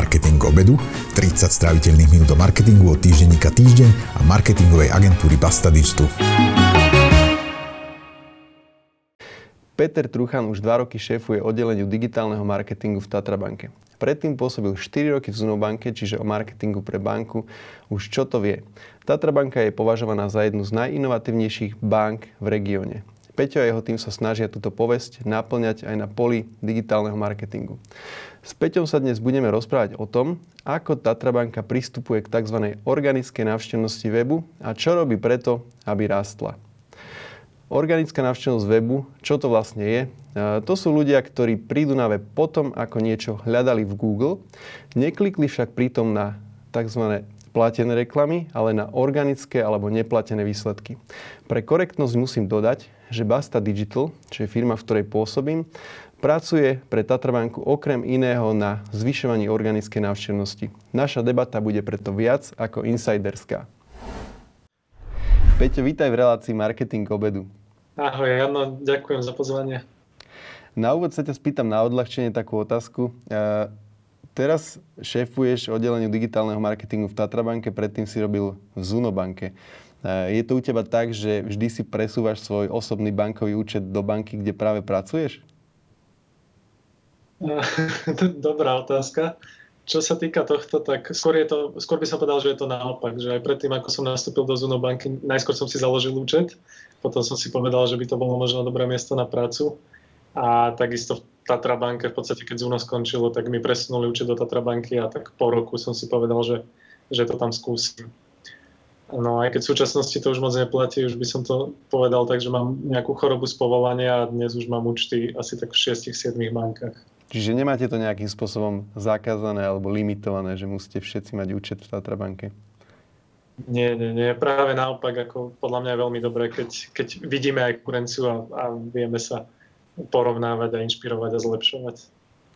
Marketing obedu, 30 stráviteľných minút o marketingu od týždenníka Týždeň a marketingovej agentúry Basta Digital. Peter Truchan už 2 roky šéfuje oddeleniu digitálneho marketingu v Tatrabanke. Predtým pôsobil 4 roky v Zunobanke, čiže o marketingu pre banku. Už čo to vie? Tatrabanka je považovaná za jednu z najinovatívnejších bank v regióne. Peťo a jeho tým sa snažia túto povesť naplňať aj na poli digitálneho marketingu. S Peťom sa dnes budeme rozprávať o tom, ako Tatrabanka pristupuje k tzv. organickej návštevnosti webu a čo robí preto, aby rástla. Organická návštevnosť webu, čo to vlastne je? To sú ľudia, ktorí prídu na web potom, ako niečo hľadali v Google, neklikli však pritom na tzv platené reklamy, ale na organické alebo neplatené výsledky. Pre korektnosť musím dodať, že Basta Digital, čo je firma, v ktorej pôsobím, pracuje pre Tatrabanku okrem iného na zvyšovaní organickej návštevnosti. Naša debata bude preto viac ako insiderská. Peťo, vítaj v relácii Marketing obedu. Ahoj, Jano, ďakujem za pozvanie. Na úvod sa ťa spýtam na odľahčenie takú otázku teraz šéfuješ oddeleniu digitálneho marketingu v Tatrabanke, predtým si robil v Zunobanke. Je to u teba tak, že vždy si presúvaš svoj osobný bankový účet do banky, kde práve pracuješ? Dobrá otázka. Čo sa týka tohto, tak skôr, je to, skôr by som povedal, že je to naopak. Že aj predtým, ako som nastúpil do Zuno banky, najskôr som si založil účet, potom som si povedal, že by to bolo možno dobré miesto na prácu. A takisto v Tatra banke, v podstate keď Zuno skončilo, tak mi presunuli účet do Tatra banky a tak po roku som si povedal, že, že to tam skúsim. No aj keď v súčasnosti to už moc neplatí, už by som to povedal tak, že mám nejakú chorobu z povolania a dnes už mám účty asi tak v 6-7 bankách. Čiže nemáte to nejakým spôsobom zakázané alebo limitované, že musíte všetci mať účet v Tatra banke? Nie, nie, nie. Práve naopak, ako podľa mňa je veľmi dobré, keď, keď vidíme aj konkurenciu a, a vieme sa porovnávať a inšpirovať a zlepšovať.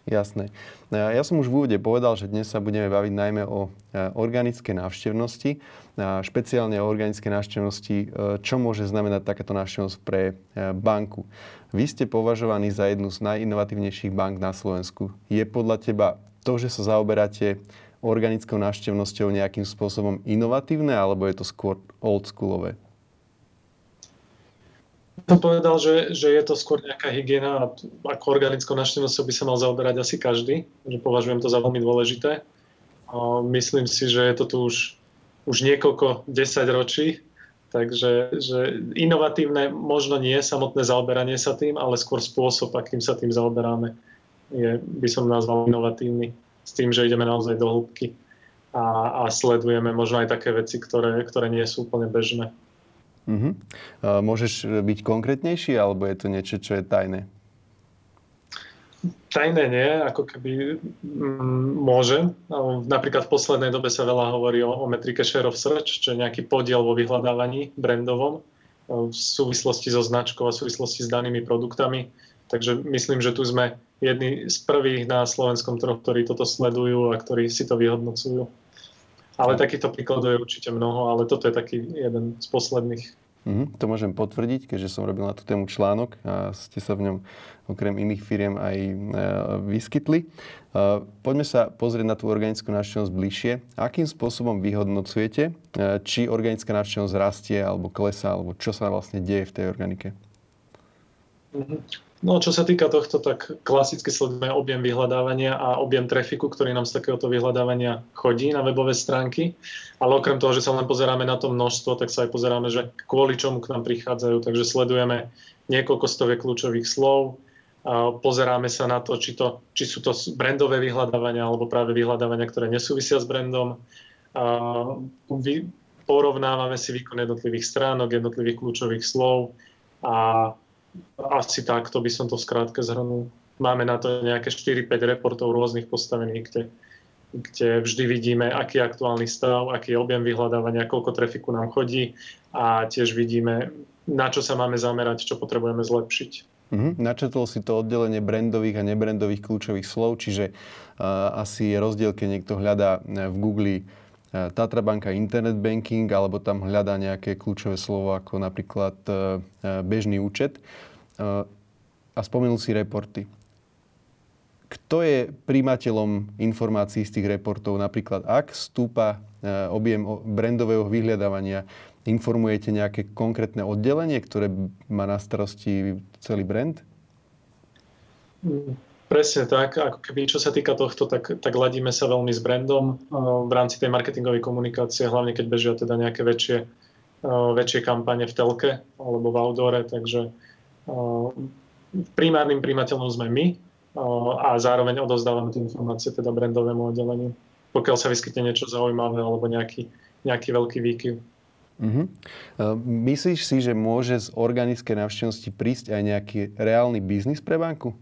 Jasné. Ja som už v úvode povedal, že dnes sa budeme baviť najmä o e, organické návštevnosti, špeciálne o organické návštevnosti, e, čo môže znamenať takáto návštevnosť pre e, banku. Vy ste považovaní za jednu z najinovatívnejších bank na Slovensku. Je podľa teba to, že sa zaoberáte organickou návštevnosťou nejakým spôsobom inovatívne, alebo je to skôr oldschoolové? som povedal, že, že je to skôr nejaká hygiena a ako organickou návštevnosťou by sa mal zaoberať asi každý, že považujem to za veľmi dôležité. A myslím si, že je to tu už, už niekoľko desať ročí, takže že inovatívne možno nie samotné zaoberanie sa tým, ale skôr spôsob, akým sa tým zaoberáme, je, by som nazval inovatívny. S tým, že ideme naozaj do hĺbky a, a sledujeme možno aj také veci, ktoré, ktoré nie sú úplne bežné. Uh-huh. Môžeš byť konkrétnejší, alebo je to niečo, čo je tajné? Tajné nie, ako keby mm, môže. Napríklad v poslednej dobe sa veľa hovorí o, o metrike share of search, čo je nejaký podiel vo vyhľadávaní brandovom v súvislosti so značkou a v súvislosti s danými produktami. Takže myslím, že tu sme jedni z prvých na slovenskom trhu, ktorí toto sledujú a ktorí si to vyhodnocujú. Ale takýchto príkladov je určite mnoho, ale toto je taký jeden z posledných. Mm-hmm, to môžem potvrdiť, keďže som robil na tú tému článok a ste sa v ňom okrem iných firiem aj e, vyskytli. E, poďme sa pozrieť na tú organickú návštevnosť bližšie. Akým spôsobom vyhodnocujete, e, či organická návštevnosť rastie alebo klesá, alebo čo sa vlastne deje v tej organike? Mm-hmm. No, čo sa týka tohto, tak klasicky sledujeme objem vyhľadávania a objem trafiku, ktorý nám z takéhoto vyhľadávania chodí na webové stránky. Ale okrem toho, že sa len pozeráme na to množstvo, tak sa aj pozeráme, že kvôli čomu k nám prichádzajú. Takže sledujeme niekoľko stoviek kľúčových slov, a pozeráme sa na to či, to, či sú to brandové vyhľadávania alebo práve vyhľadávania, ktoré nesúvisia s brandom. A porovnávame si výkon jednotlivých stránok, jednotlivých kľúčových slov a asi takto by som to skrátke zhrnul. Máme na to nejaké 4-5 reportov rôznych postavených, kde, kde vždy vidíme, aký je aktuálny stav, aký je objem vyhľadávania, koľko trafiku nám chodí a tiež vidíme, na čo sa máme zamerať, čo potrebujeme zlepšiť. Mm-hmm. Načetol si to oddelenie brandových a nebrandových kľúčových slov, čiže uh, asi je rozdiel, keď niekto hľadá v Google Tatra banka internet banking alebo tam hľadá nejaké kľúčové slovo ako napríklad uh, bežný účet a spomenul si reporty. kto je príjimateľom informácií z tých reportov? Napríklad, ak stúpa e, objem brandového vyhľadávania, informujete nejaké konkrétne oddelenie, ktoré má na starosti celý brand? Presne tak. Ako keby, čo sa týka tohto, tak, tak ladíme sa veľmi s brandom e, v rámci tej marketingovej komunikácie, hlavne keď bežia teda nejaké väčšie, e, väčšie kampane v telke alebo v outdoore, takže primárnym príjimateľom sme my, a zároveň odozdávame tie informácie teda brandovému oddeleniu, pokiaľ sa vyskytne niečo zaujímavé alebo nejaký, nejaký veľký výkyv. Uh-huh. Myslíš si, že môže z organické návštevnosti prísť aj nejaký reálny biznis pre banku?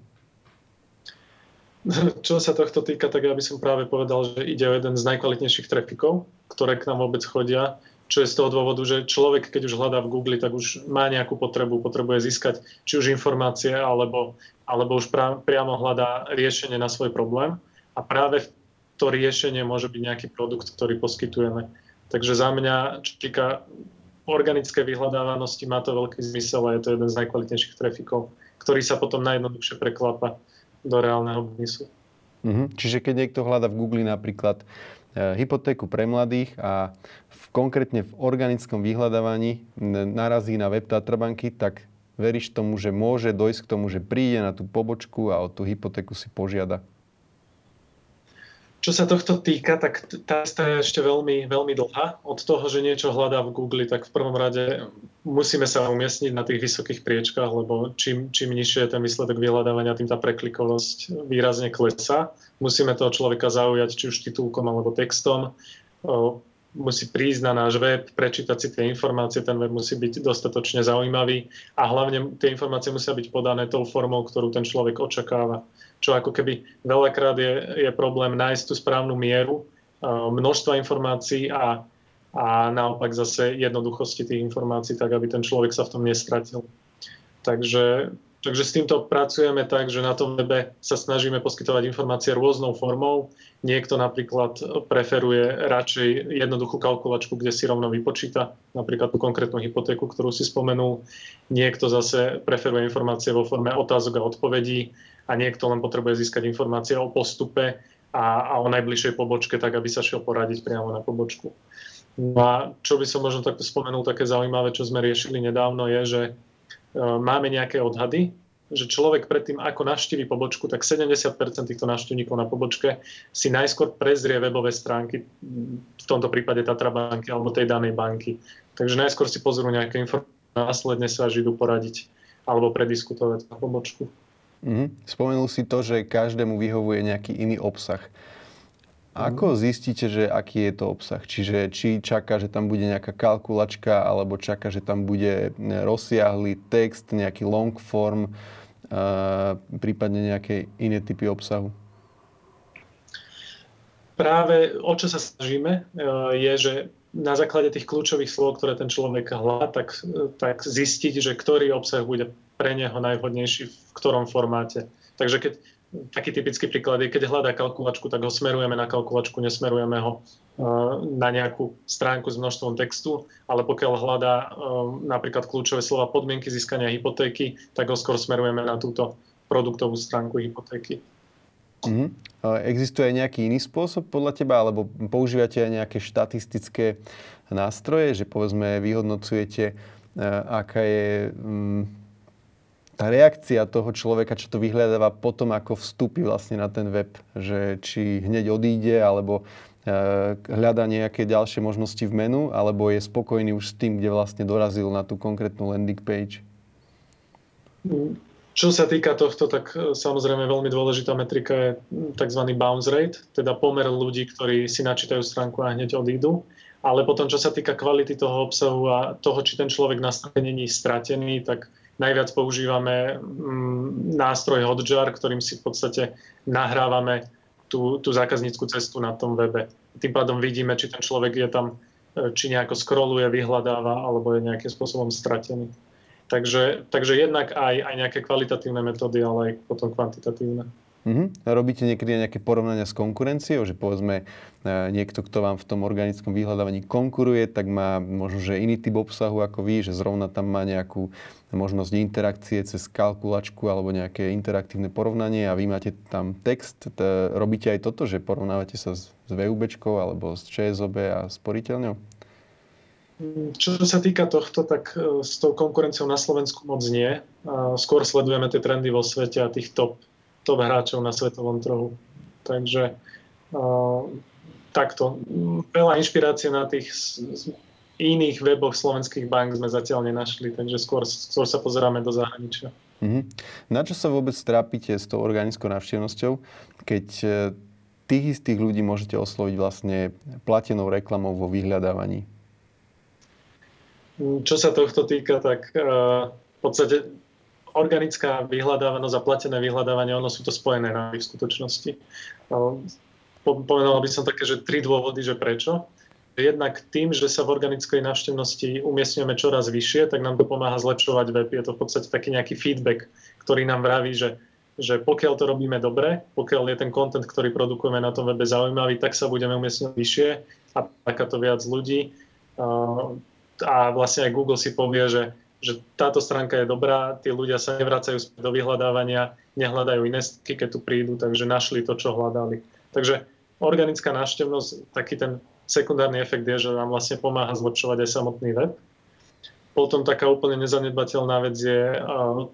Čo sa tohto týka, tak ja by som práve povedal, že ide o jeden z najkvalitnejších trafikov, ktoré k nám vôbec chodia čo je z toho dôvodu, že človek, keď už hľadá v Google, tak už má nejakú potrebu, potrebuje získať či už informácie, alebo, alebo už pra, priamo hľadá riešenie na svoj problém. A práve to riešenie môže byť nejaký produkt, ktorý poskytujeme. Takže za mňa, čo týka organické vyhľadávanosti, má to veľký zmysel a je to jeden z najkvalitnejších trafikov, ktorý sa potom najjednoduchšie preklapa do reálneho biznisu. Mm-hmm. Čiže keď niekto hľadá v Google napríklad e, hypotéku pre mladých a v, konkrétne v organickom vyhľadávaní narazí na web Tatrabanky, tak veríš tomu, že môže dojsť k tomu, že príde na tú pobočku a o tú hypotéku si požiada? Čo sa tohto týka, tak tá je ešte veľmi, veľmi dlhá. Od toho, že niečo hľadá v Google, tak v prvom rade musíme sa umiestniť na tých vysokých priečkách, lebo čím, čím nižšie je ten výsledok vyhľadávania, tým tá preklikovosť výrazne klesá. Musíme toho človeka zaujať či už titulkom alebo textom musí prísť na náš web, prečítať si tie informácie, ten web musí byť dostatočne zaujímavý a hlavne tie informácie musia byť podané tou formou, ktorú ten človek očakáva. Čo ako keby veľakrát je, je problém nájsť tú správnu mieru množstva informácií a, a naopak zase jednoduchosti tých informácií, tak aby ten človek sa v tom nestratil. Takže Takže s týmto pracujeme tak, že na tom webe sa snažíme poskytovať informácie rôznou formou. Niekto napríklad preferuje radšej jednoduchú kalkulačku, kde si rovno vypočíta napríklad tú konkrétnu hypotéku, ktorú si spomenul. Niekto zase preferuje informácie vo forme otázok a odpovedí a niekto len potrebuje získať informácie o postupe a, a o najbližšej pobočke, tak aby sa šiel poradiť priamo na pobočku. No a čo by som možno takto spomenul, také zaujímavé, čo sme riešili nedávno, je, že E, máme nejaké odhady, že človek predtým, ako navštívi pobočku, tak 70% týchto návštevníkov na pobočke si najskôr prezrie webové stránky, v tomto prípade Tatra banky alebo tej danej banky. Takže najskôr si pozrú nejaké informácie, následne sa až idú poradiť alebo prediskutovať na pobočku. Mm-hmm. Spomenul si to, že každému vyhovuje nejaký iný obsah. Ako zistíte, že aký je to obsah? Čiže či čaká, že tam bude nejaká kalkulačka, alebo čaká, že tam bude rozsiahly text, nejaký long form, prípadne nejaké iné typy obsahu? Práve o čo sa snažíme, je, že na základe tých kľúčových slov, ktoré ten človek hľadá, tak, tak zistiť, že ktorý obsah bude pre neho najvhodnejší v ktorom formáte. Takže keď taký typický príklad je, keď hľadá kalkulačku, tak ho smerujeme na kalkulačku, nesmerujeme ho e, na nejakú stránku s množstvom textu, ale pokiaľ hľadá e, napríklad kľúčové slova podmienky získania hypotéky, tak ho skôr smerujeme na túto produktovú stránku hypotéky. Mm-hmm. Existuje nejaký iný spôsob podľa teba, alebo používate aj nejaké štatistické nástroje, že povedzme vyhodnocujete, e, aká je mm, tá reakcia toho človeka, čo to vyhľadáva potom, ako vstúpi vlastne na ten web, že či hneď odíde, alebo e, hľadá nejaké ďalšie možnosti v menu, alebo je spokojný už s tým, kde vlastne dorazil na tú konkrétnu landing page? Čo sa týka tohto, tak e, samozrejme veľmi dôležitá metrika je tzv. bounce rate, teda pomer ľudí, ktorí si načítajú stránku a hneď odídu. Ale potom, čo sa týka kvality toho obsahu a toho, či ten človek na strane není stratený, tak Najviac používame mm, nástroj Hotjar, ktorým si v podstate nahrávame tú, tú zákazníckú cestu na tom webe. Tým pádom vidíme, či ten človek je tam, e, či nejako scrolluje, vyhľadáva, alebo je nejakým spôsobom stratený. Takže, takže jednak aj, aj nejaké kvalitatívne metódy, ale aj potom kvantitatívne. Uh-huh. Robíte niekedy nejaké porovnania s konkurenciou, že povedzme e, niekto, kto vám v tom organickom vyhľadávaní konkuruje, tak má možno, že iný typ obsahu ako vy, že zrovna tam má nejakú možnosť interakcie cez kalkulačku alebo nejaké interaktívne porovnanie a vy máte tam text. Robíte aj toto, že porovnávate sa s VUB alebo s ČSOB a sporiteľňou? Čo sa týka tohto, tak e, s tou konkurenciou na Slovensku moc nie. Skôr sledujeme tie trendy vo svete a tých top top hráčov na svetovom trhu. Takže uh, takto. Veľa inšpirácie na tých iných weboch slovenských bank sme zatiaľ nenašli, takže skôr, skôr sa pozeráme do zahraničia. Mm-hmm. Na čo sa vôbec trápite s tou organickou návštevnosťou, keď e, tých istých ľudí môžete osloviť vlastne platenou reklamou vo vyhľadávaní? Čo sa tohto týka, tak uh, v podstate organická vyhľadávanosť a platené vyhľadávanie, ono sú to spojené na v skutočnosti. Povedal by som také, že tri dôvody, že prečo. Jednak tým, že sa v organickej návštevnosti umiestňujeme čoraz vyššie, tak nám to pomáha zlepšovať web. Je to v podstate taký nejaký feedback, ktorý nám vraví, že, že pokiaľ to robíme dobre, pokiaľ je ten content, ktorý produkujeme na tom webe zaujímavý, tak sa budeme umiestňovať vyššie a takáto viac ľudí. A vlastne aj Google si povie, že že táto stránka je dobrá, tí ľudia sa nevracajú do vyhľadávania, nehľadajú iné stránky, keď tu prídu, takže našli to, čo hľadali. Takže organická návštevnosť, taký ten sekundárny efekt je, že nám vlastne pomáha zlepšovať aj samotný web. Potom taká úplne nezanedbateľná vec je uh,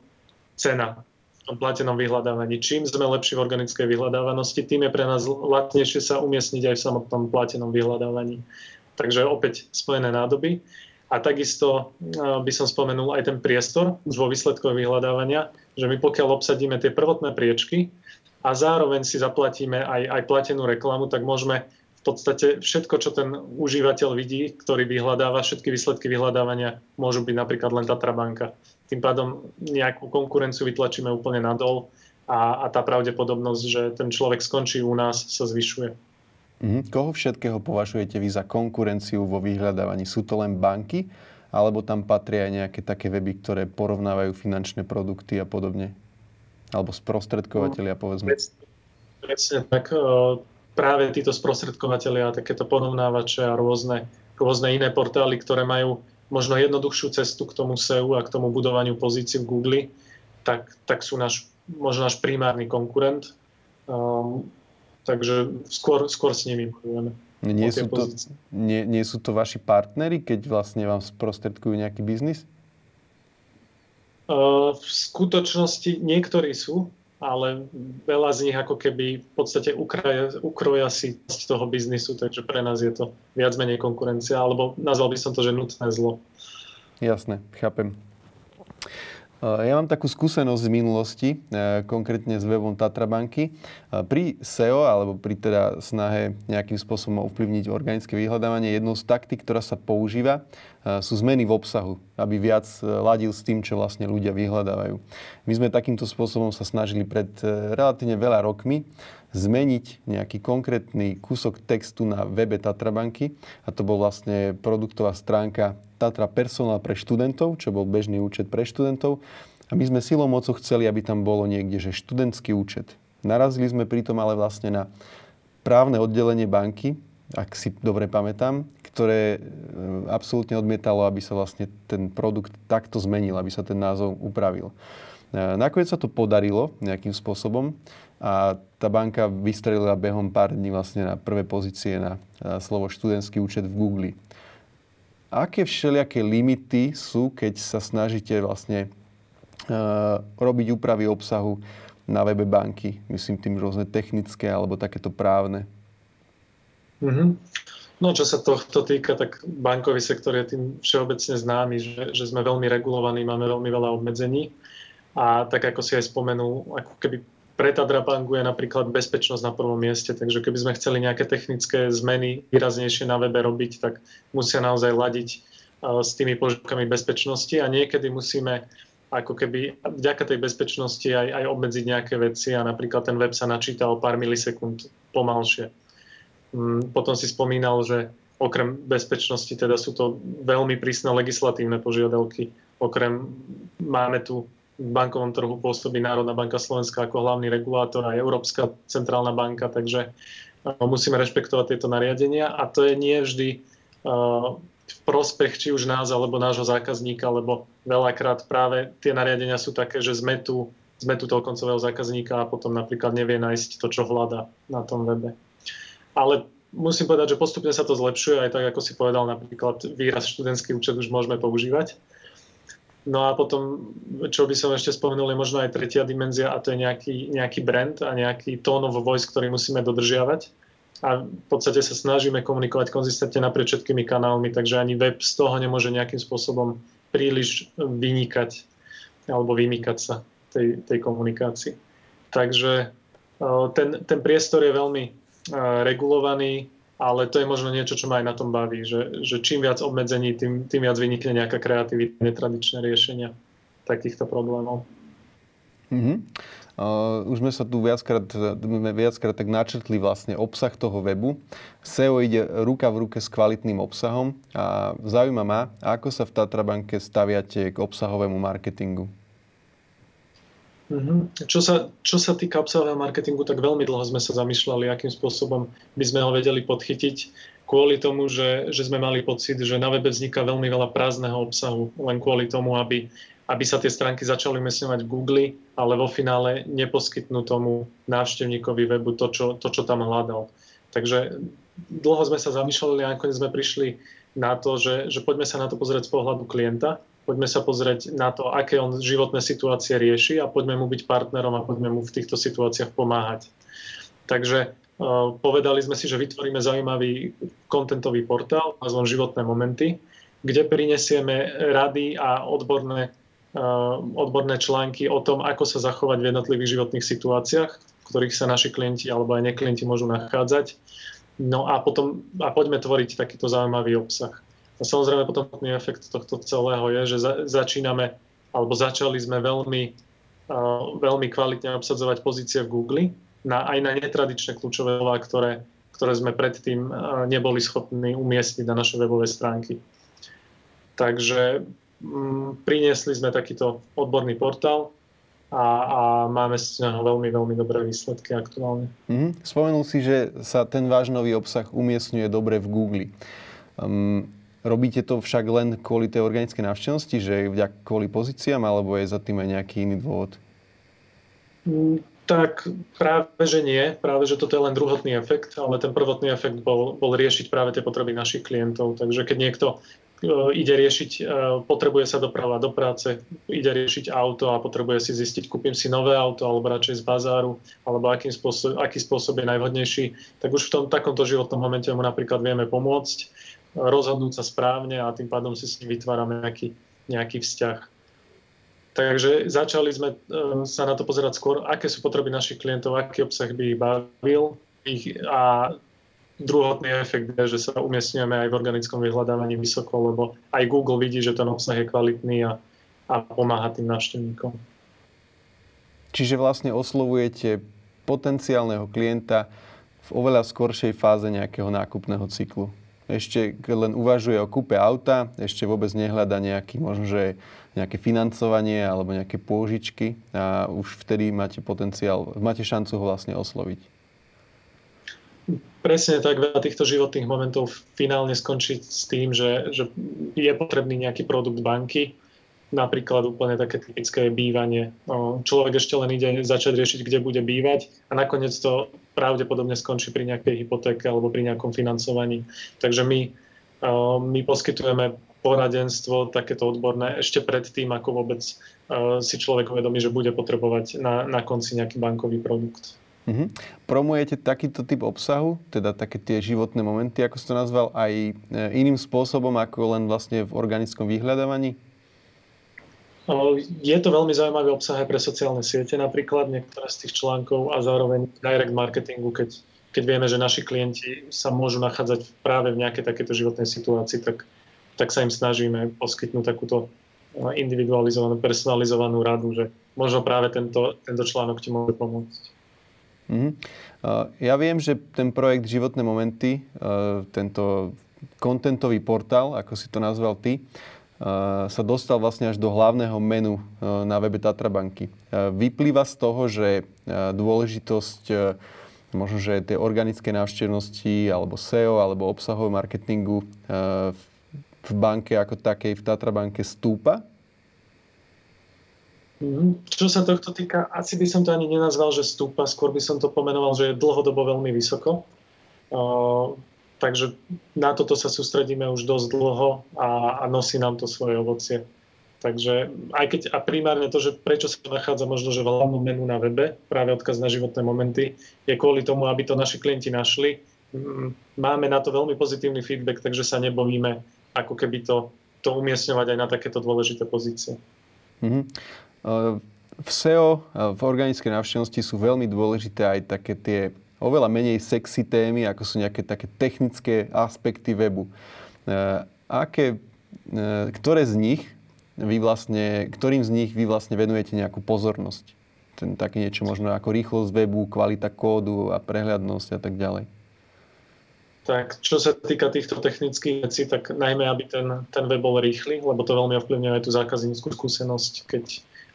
cena v tom platenom vyhľadávaní. Čím sme lepší v organickej vyhľadávanosti, tým je pre nás lacnejšie sa umiestniť aj v samotnom platenom vyhľadávaní. Takže opäť spojené nádoby. A takisto by som spomenul aj ten priestor už vo výsledkoch vyhľadávania, že my pokiaľ obsadíme tie prvotné priečky a zároveň si zaplatíme aj, aj platenú reklamu, tak môžeme v podstate všetko, čo ten užívateľ vidí, ktorý vyhľadáva, všetky výsledky vyhľadávania môžu byť napríklad len Tatra banka. Tým pádom nejakú konkurenciu vytlačíme úplne nadol a, a tá pravdepodobnosť, že ten človek skončí u nás, sa zvyšuje. Mm-hmm. Koho všetkého považujete vy za konkurenciu vo vyhľadávaní? Sú to len banky, alebo tam patria aj nejaké také weby, ktoré porovnávajú finančné produkty a podobne? Alebo sprostredkovateľia, povedzme? Presne tak. E, práve títo sprostredkovateľia, takéto porovnávače a rôzne, rôzne iné portály, ktoré majú možno jednoduchšiu cestu k tomu SEO a k tomu budovaniu pozícií v Google, tak, tak sú náš, možno náš primárny konkurent. Um, Takže skôr, skôr s nimi bojujeme. Nie sú, to, nie, nie sú to vaši partnery, keď vlastne vám sprostredkujú nejaký biznis? Uh, v skutočnosti niektorí sú, ale veľa z nich ako keby v podstate ukraja, ukroja si z toho biznisu, takže pre nás je to viac menej konkurencia, alebo nazval by som to, že nutné zlo. Jasné, chápem. Eh, ja mám takú skúsenosť z minulosti, eh, konkrétne s webom Tatrabanky. Eh, pri SEO, alebo pri teda snahe nejakým spôsobom ovplyvniť organické vyhľadávanie, jednou z taktik, ktorá sa používa, sú zmeny v obsahu, aby viac ladil s tým, čo vlastne ľudia vyhľadávajú. My sme takýmto spôsobom sa snažili pred relatívne veľa rokmi zmeniť nejaký konkrétny kúsok textu na webe Tatrabanky a to bol vlastne produktová stránka Tatra Personál pre študentov, čo bol bežný účet pre študentov. A my sme silou mocou chceli, aby tam bolo niekde, že študentský účet. Narazili sme pritom ale vlastne na právne oddelenie banky, ak si dobre pamätám, ktoré e, absolútne odmietalo, aby sa vlastne ten produkt takto zmenil, aby sa ten názov upravil. E, nakoniec sa to podarilo nejakým spôsobom a tá banka vystrelila behom pár dní vlastne na prvé pozície na, slovo študentský účet v Google. Aké všelijaké limity sú, keď sa snažíte vlastne uh, robiť úpravy obsahu na webe banky? Myslím tým rôzne technické alebo takéto právne. Mm-hmm. No, čo sa tohto týka, tak bankový sektor je tým všeobecne známy, že, že sme veľmi regulovaní, máme veľmi veľa obmedzení. A tak ako si aj spomenul, ako keby pre Tadrabanku je napríklad bezpečnosť na prvom mieste, takže keby sme chceli nejaké technické zmeny výraznejšie na webe robiť, tak musia naozaj ladiť s tými požiadavkami bezpečnosti a niekedy musíme ako keby vďaka tej bezpečnosti aj, aj obmedziť nejaké veci a napríklad ten web sa načíta o pár milisekúnd pomalšie. Mm, potom si spomínal, že okrem bezpečnosti teda sú to veľmi prísne legislatívne požiadavky. Okrem máme tu v bankovom trhu pôsobí Národná banka Slovenská ako hlavný regulátor a Európska centrálna banka, takže musíme rešpektovať tieto nariadenia a to je nie vždy v prospech či už nás alebo nášho zákazníka, lebo veľakrát práve tie nariadenia sú také, že sme tu, sme tu toho koncového zákazníka a potom napríklad nevie nájsť to, čo hľada na tom webe. Ale musím povedať, že postupne sa to zlepšuje, aj tak, ako si povedal, napríklad výraz študentský účet už môžeme používať. No a potom, čo by som ešte spomenul, je možno aj tretia dimenzia a to je nejaký, nejaký brand a nejaký tone of voice, ktorý musíme dodržiavať a v podstate sa snažíme komunikovať konzistentne naprieč všetkými kanálmi, takže ani web z toho nemôže nejakým spôsobom príliš vynikať alebo vymýkať sa tej, tej komunikácii. Takže ten, ten priestor je veľmi regulovaný, ale to je možno niečo, čo ma aj na tom baví, že, že čím viac obmedzení, tým, tým viac vynikne nejaká kreativita, netradičné riešenia takýchto problémov. Mm-hmm. Uh, už sme sa tu viackrát, viackrát tak načrtli vlastne obsah toho webu. SEO ide ruka v ruke s kvalitným obsahom a zaujíma ma, ako sa v Tatrabanke staviate k obsahovému marketingu. Mm-hmm. Čo, sa, čo sa týka obsahového marketingu, tak veľmi dlho sme sa zamýšľali, akým spôsobom by sme ho vedeli podchytiť kvôli tomu, že, že sme mali pocit, že na webe vzniká veľmi veľa prázdneho obsahu, len kvôli tomu, aby aby sa tie stránky začali umiestňovať v Google, ale vo finále neposkytnú tomu návštevníkovi webu to, čo, to, čo tam hľadal. Takže dlho sme sa zamýšľali a nakoniec sme prišli na to, že, že poďme sa na to pozrieť z pohľadu klienta, poďme sa pozrieť na to, aké on životné situácie rieši a poďme mu byť partnerom a poďme mu v týchto situáciách pomáhať. Takže uh, povedali sme si, že vytvoríme zaujímavý kontentový portál názvom Životné momenty, kde prinesieme rady a odborné Eh, odborné články o tom, ako sa zachovať v jednotlivých životných situáciách, v ktorých sa naši klienti alebo aj neklienti môžu nachádzať. No a potom a poďme tvoriť takýto zaujímavý obsah. A samozrejme potom efekt tohto celého je, že za, začíname alebo začali sme veľmi, uh, veľmi kvalitne obsadzovať pozície v Google na, aj na netradičné kľúčové slova, ktoré, ktoré sme predtým uh, neboli schopní umiestniť na naše webové stránky. Takže Mm, priniesli sme takýto odborný portál a, a máme z neho veľmi, veľmi dobré výsledky aktuálne. Mm-hmm. Spomenul si, že sa ten váš nový obsah umiestňuje dobre v Google. Um, robíte to však len kvôli tej organickej návštevnosti, že vďak kvôli pozíciám, alebo je za tým aj nejaký iný dôvod? Mm, tak práve, že nie. Práve, že toto je len druhotný efekt, ale ten prvotný efekt bol, bol riešiť práve tie potreby našich klientov. Takže keď niekto ide riešiť, e, potrebuje sa doprava do práce, ide riešiť auto a potrebuje si zistiť, kúpim si nové auto alebo radšej z bazáru, alebo akým spôsob, aký spôsob je najvhodnejší, tak už v tom takomto životnom momente mu napríklad vieme pomôcť, rozhodnúť sa správne a tým pádom si s ním vytvárame nejaký, nejaký vzťah. Takže začali sme e, sa na to pozerať skôr, aké sú potreby našich klientov, aký obsah by ich bavil ich, a druhotný efekt je, že sa umiestňujeme aj v organickom vyhľadávaní vysoko, lebo aj Google vidí, že ten obsah je kvalitný a, a pomáha tým návštevníkom. Čiže vlastne oslovujete potenciálneho klienta v oveľa skoršej fáze nejakého nákupného cyklu. Ešte len uvažuje o kúpe auta, ešte vôbec nehľada nejaký, možno, nejaké financovanie alebo nejaké pôžičky a už vtedy máte potenciál, máte šancu ho vlastne osloviť. Presne tak, veľa týchto životných momentov finálne skončí s tým, že, že je potrebný nejaký produkt banky, napríklad úplne také typické bývanie. Človek ešte len ide začať riešiť, kde bude bývať a nakoniec to pravdepodobne skončí pri nejakej hypotéke alebo pri nejakom financovaní. Takže my, my poskytujeme poradenstvo takéto odborné ešte pred tým, ako vôbec si človek uvedomí, že bude potrebovať na, na konci nejaký bankový produkt. Uh-huh. Promujete takýto typ obsahu, teda také tie životné momenty, ako si to nazval, aj e, iným spôsobom, ako len vlastne v organickom vyhľadávaní? Je to veľmi zaujímavý obsah aj pre sociálne siete, napríklad niektoré z tých článkov a zároveň direct marketingu, keď, keď vieme, že naši klienti sa môžu nachádzať práve v nejakej takéto životnej situácii, tak, tak sa im snažíme poskytnúť takúto individualizovanú, personalizovanú radu, že možno práve tento, tento článok ti môže pomôcť. Mm-hmm. Ja viem, že ten projekt Životné momenty, tento kontentový portál, ako si to nazval ty, sa dostal vlastne až do hlavného menu na webe Tatrabanky. Vyplýva z toho, že dôležitosť možno, že tie organické návštevnosti alebo SEO alebo obsahového marketingu v banke ako takej, v Tatrabanke stúpa? Mhm. Čo sa tohto týka, asi by som to ani nenazval, že stúpa, skôr by som to pomenoval, že je dlhodobo veľmi vysoko. Takže na toto sa sústredíme už dosť dlho a, a nosí nám to svoje ovocie. Takže aj keď, a primárne to, že prečo sa nachádza možno, že v hlavnom menu na webe, práve odkaz na životné momenty, je kvôli tomu, aby to naši klienti našli. Mm, máme na to veľmi pozitívny feedback, takže sa nebojíme ako keby to, to umiestňovať aj na takéto dôležité pozície. Mm-hmm. V SEO, v organickej návštevnosti sú veľmi dôležité aj také tie oveľa menej sexy témy, ako sú nejaké také technické aspekty webu. E, aké, ktoré z nich vy vlastne, ktorým z nich vy vlastne venujete nejakú pozornosť? Ten, také niečo možno ako rýchlosť webu, kvalita kódu a prehľadnosť a tak ďalej. Tak čo sa týka týchto technických vecí, tak najmä, aby ten, ten web bol rýchly, lebo to veľmi ovplyvňuje tú zákazníckú skúsenosť, keď,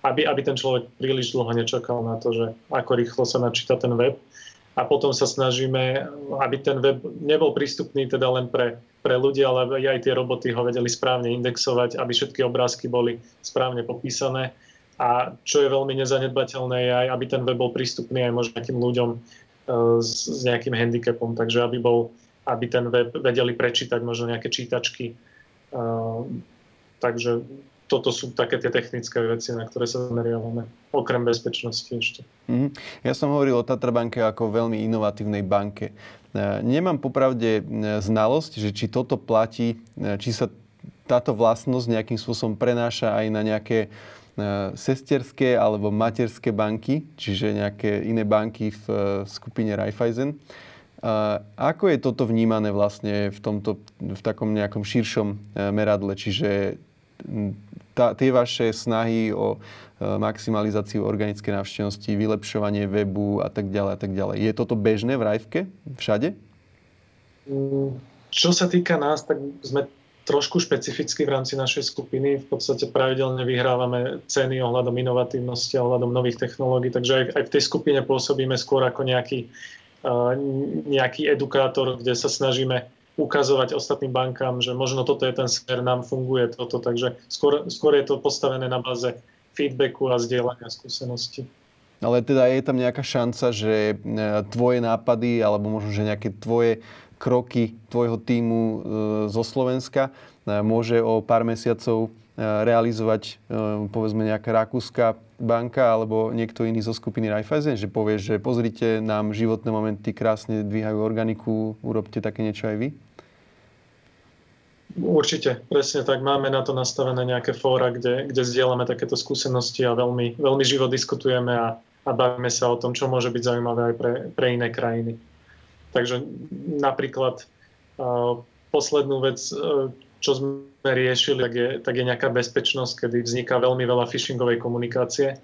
aby, aby ten človek príliš dlho nečakal na to, že ako rýchlo sa načíta ten web a potom sa snažíme, aby ten web nebol prístupný teda len pre, pre ľudí, ale aj tie roboty ho vedeli správne indexovať, aby všetky obrázky boli správne popísané. A čo je veľmi nezanedbateľné, je aj, aby ten web bol prístupný aj možno nejakým ľuďom e, s, s nejakým handicapom, takže aby, bol, aby ten web vedeli prečítať možno nejaké čítačky. Uh, takže toto sú také tie technické veci, na ktoré sa zameriavame, okrem bezpečnosti ešte. Mm-hmm. Ja som hovoril o Tatrabanke ako veľmi inovatívnej banke. E, nemám popravde e, znalosť, že či toto platí, e, či sa táto vlastnosť nejakým spôsobom prenáša aj na nejaké sesterské alebo materské banky, čiže nejaké iné banky v skupine Raiffeisen. Ako je toto vnímané vlastne v, tomto, v takom nejakom širšom meradle? Čiže tá, tie vaše snahy o e, maximalizáciu organickej návštevnosti, vylepšovanie webu a tak ďalej a tak ďalej. Je toto bežné v Rajvke? Všade? Čo sa týka nás, tak sme trošku špecificky v rámci našej skupiny. V podstate pravidelne vyhrávame ceny ohľadom inovatívnosti a ohľadom nových technológií, takže aj, aj v tej skupine pôsobíme skôr ako nejaký, uh, nejaký edukátor, kde sa snažíme ukazovať ostatným bankám, že možno toto je ten smer, nám funguje toto. Takže skôr, skôr je to postavené na báze feedbacku a zdieľania skúseností. Ale teda je tam nejaká šanca, že e, tvoje nápady alebo možno, že nejaké tvoje kroky tvojho týmu e, zo Slovenska môže o pár mesiacov realizovať povedzme nejaká rakúska banka alebo niekto iný zo skupiny Raiffeisen, že povieš, že pozrite, nám životné momenty krásne dvíhajú organiku, urobte také niečo aj vy? Určite, presne tak. Máme na to nastavené nejaké fóra, kde, kde zdieľame takéto skúsenosti a veľmi, veľmi živo diskutujeme a, a bavíme sa o tom, čo môže byť zaujímavé aj pre, pre iné krajiny. Takže napríklad uh, poslednú vec, uh, čo sme riešili, tak je, tak je nejaká bezpečnosť, kedy vzniká veľmi veľa phishingovej komunikácie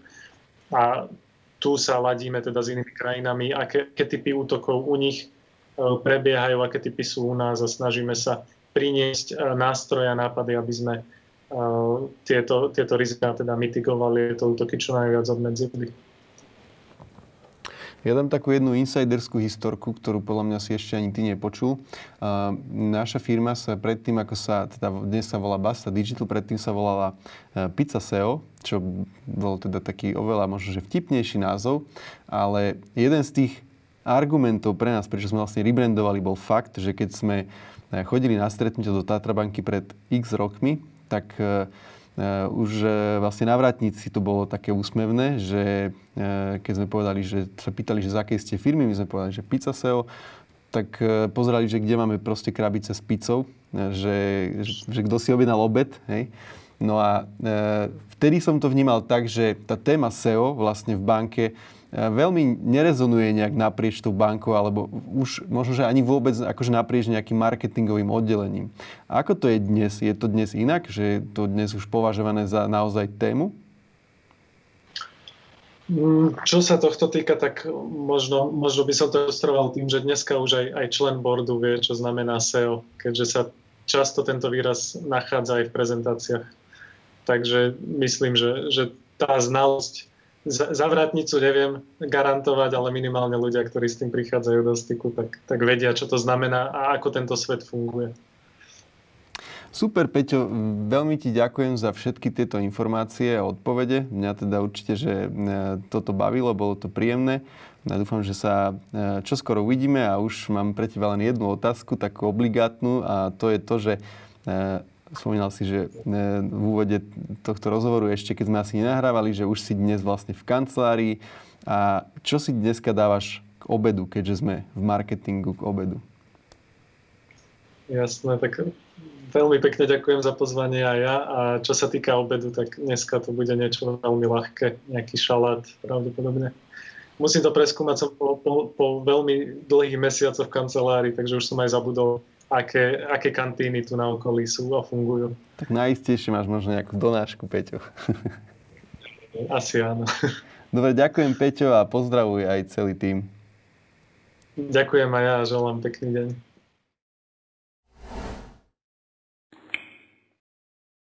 a tu sa ladíme teda s inými krajinami, aké, aké typy útokov u nich uh, prebiehajú, aké typy sú u nás a snažíme sa priniesť uh, nástroje a nápady, aby sme uh, tieto, tieto rizika teda mitigovali, tieto útoky čo najviac obmedzili. Ja dám takú jednu insiderskú historku, ktorú podľa mňa si ešte ani ty nepočul. Naša firma sa predtým, ako sa, teda dnes sa volá Basta Digital, predtým sa volala uh, Pizza SEO, čo bol teda taký oveľa možno, že vtipnejší názov, ale jeden z tých argumentov pre nás, prečo sme vlastne rebrandovali, bol fakt, že keď sme uh, chodili na stretnutie do Tatrabanky pred x rokmi, tak Uh, už uh, vlastne návratníci to bolo také úsmevné, že uh, keď sme povedali, že sa pýtali, že z akej ste firmy, my sme povedali, že Pizza SEO, tak pozerali, že kde máme proste krabice s pizzou, že, že, že kto si objednal obed, hej. No a vtedy som to vnímal tak, že tá téma SEO vlastne v banke veľmi nerezonuje nejak naprieč tou bankou, alebo už možno, že ani vôbec akože naprieč nejakým marketingovým oddelením. Ako to je dnes? Je to dnes inak? Že je to dnes už považované za naozaj tému? Mm, čo sa tohto týka, tak možno, možno by som to illustroval tým, že dneska už aj, aj člen boardu vie, čo znamená SEO, keďže sa často tento výraz nachádza aj v prezentáciách. Takže myslím, že, že tá znalosť, zavratnicu neviem garantovať, ale minimálne ľudia, ktorí s tým prichádzajú do styku, tak, tak vedia, čo to znamená a ako tento svet funguje. Super, Peťo, veľmi ti ďakujem za všetky tieto informácie a odpovede. Mňa teda určite, že e, toto bavilo, bolo to príjemné. Ja dúfam, že sa e, čoskoro uvidíme a už mám pre teba len jednu otázku, takú obligátnu a to je to, že e, spomínal si, že v úvode tohto rozhovoru ešte, keď sme asi nenahrávali, že už si dnes vlastne v kancelárii a čo si dneska dávaš k obedu, keďže sme v marketingu k obedu? Jasné, tak Veľmi pekne ďakujem za pozvanie aj ja. A čo sa týka obedu, tak dneska to bude niečo veľmi ľahké, nejaký šalát pravdepodobne. Musím to preskúmať, som po, po, po veľmi dlhých mesiacoch v kancelárii, takže už som aj zabudol, aké, aké kantíny tu na okolí sú a fungujú. Tak najistejšie máš možno nejakú donášku, Peťo. Asi áno. Dobre, ďakujem Peťo a pozdravuj aj celý tým. Ďakujem aj ja a želám pekný deň.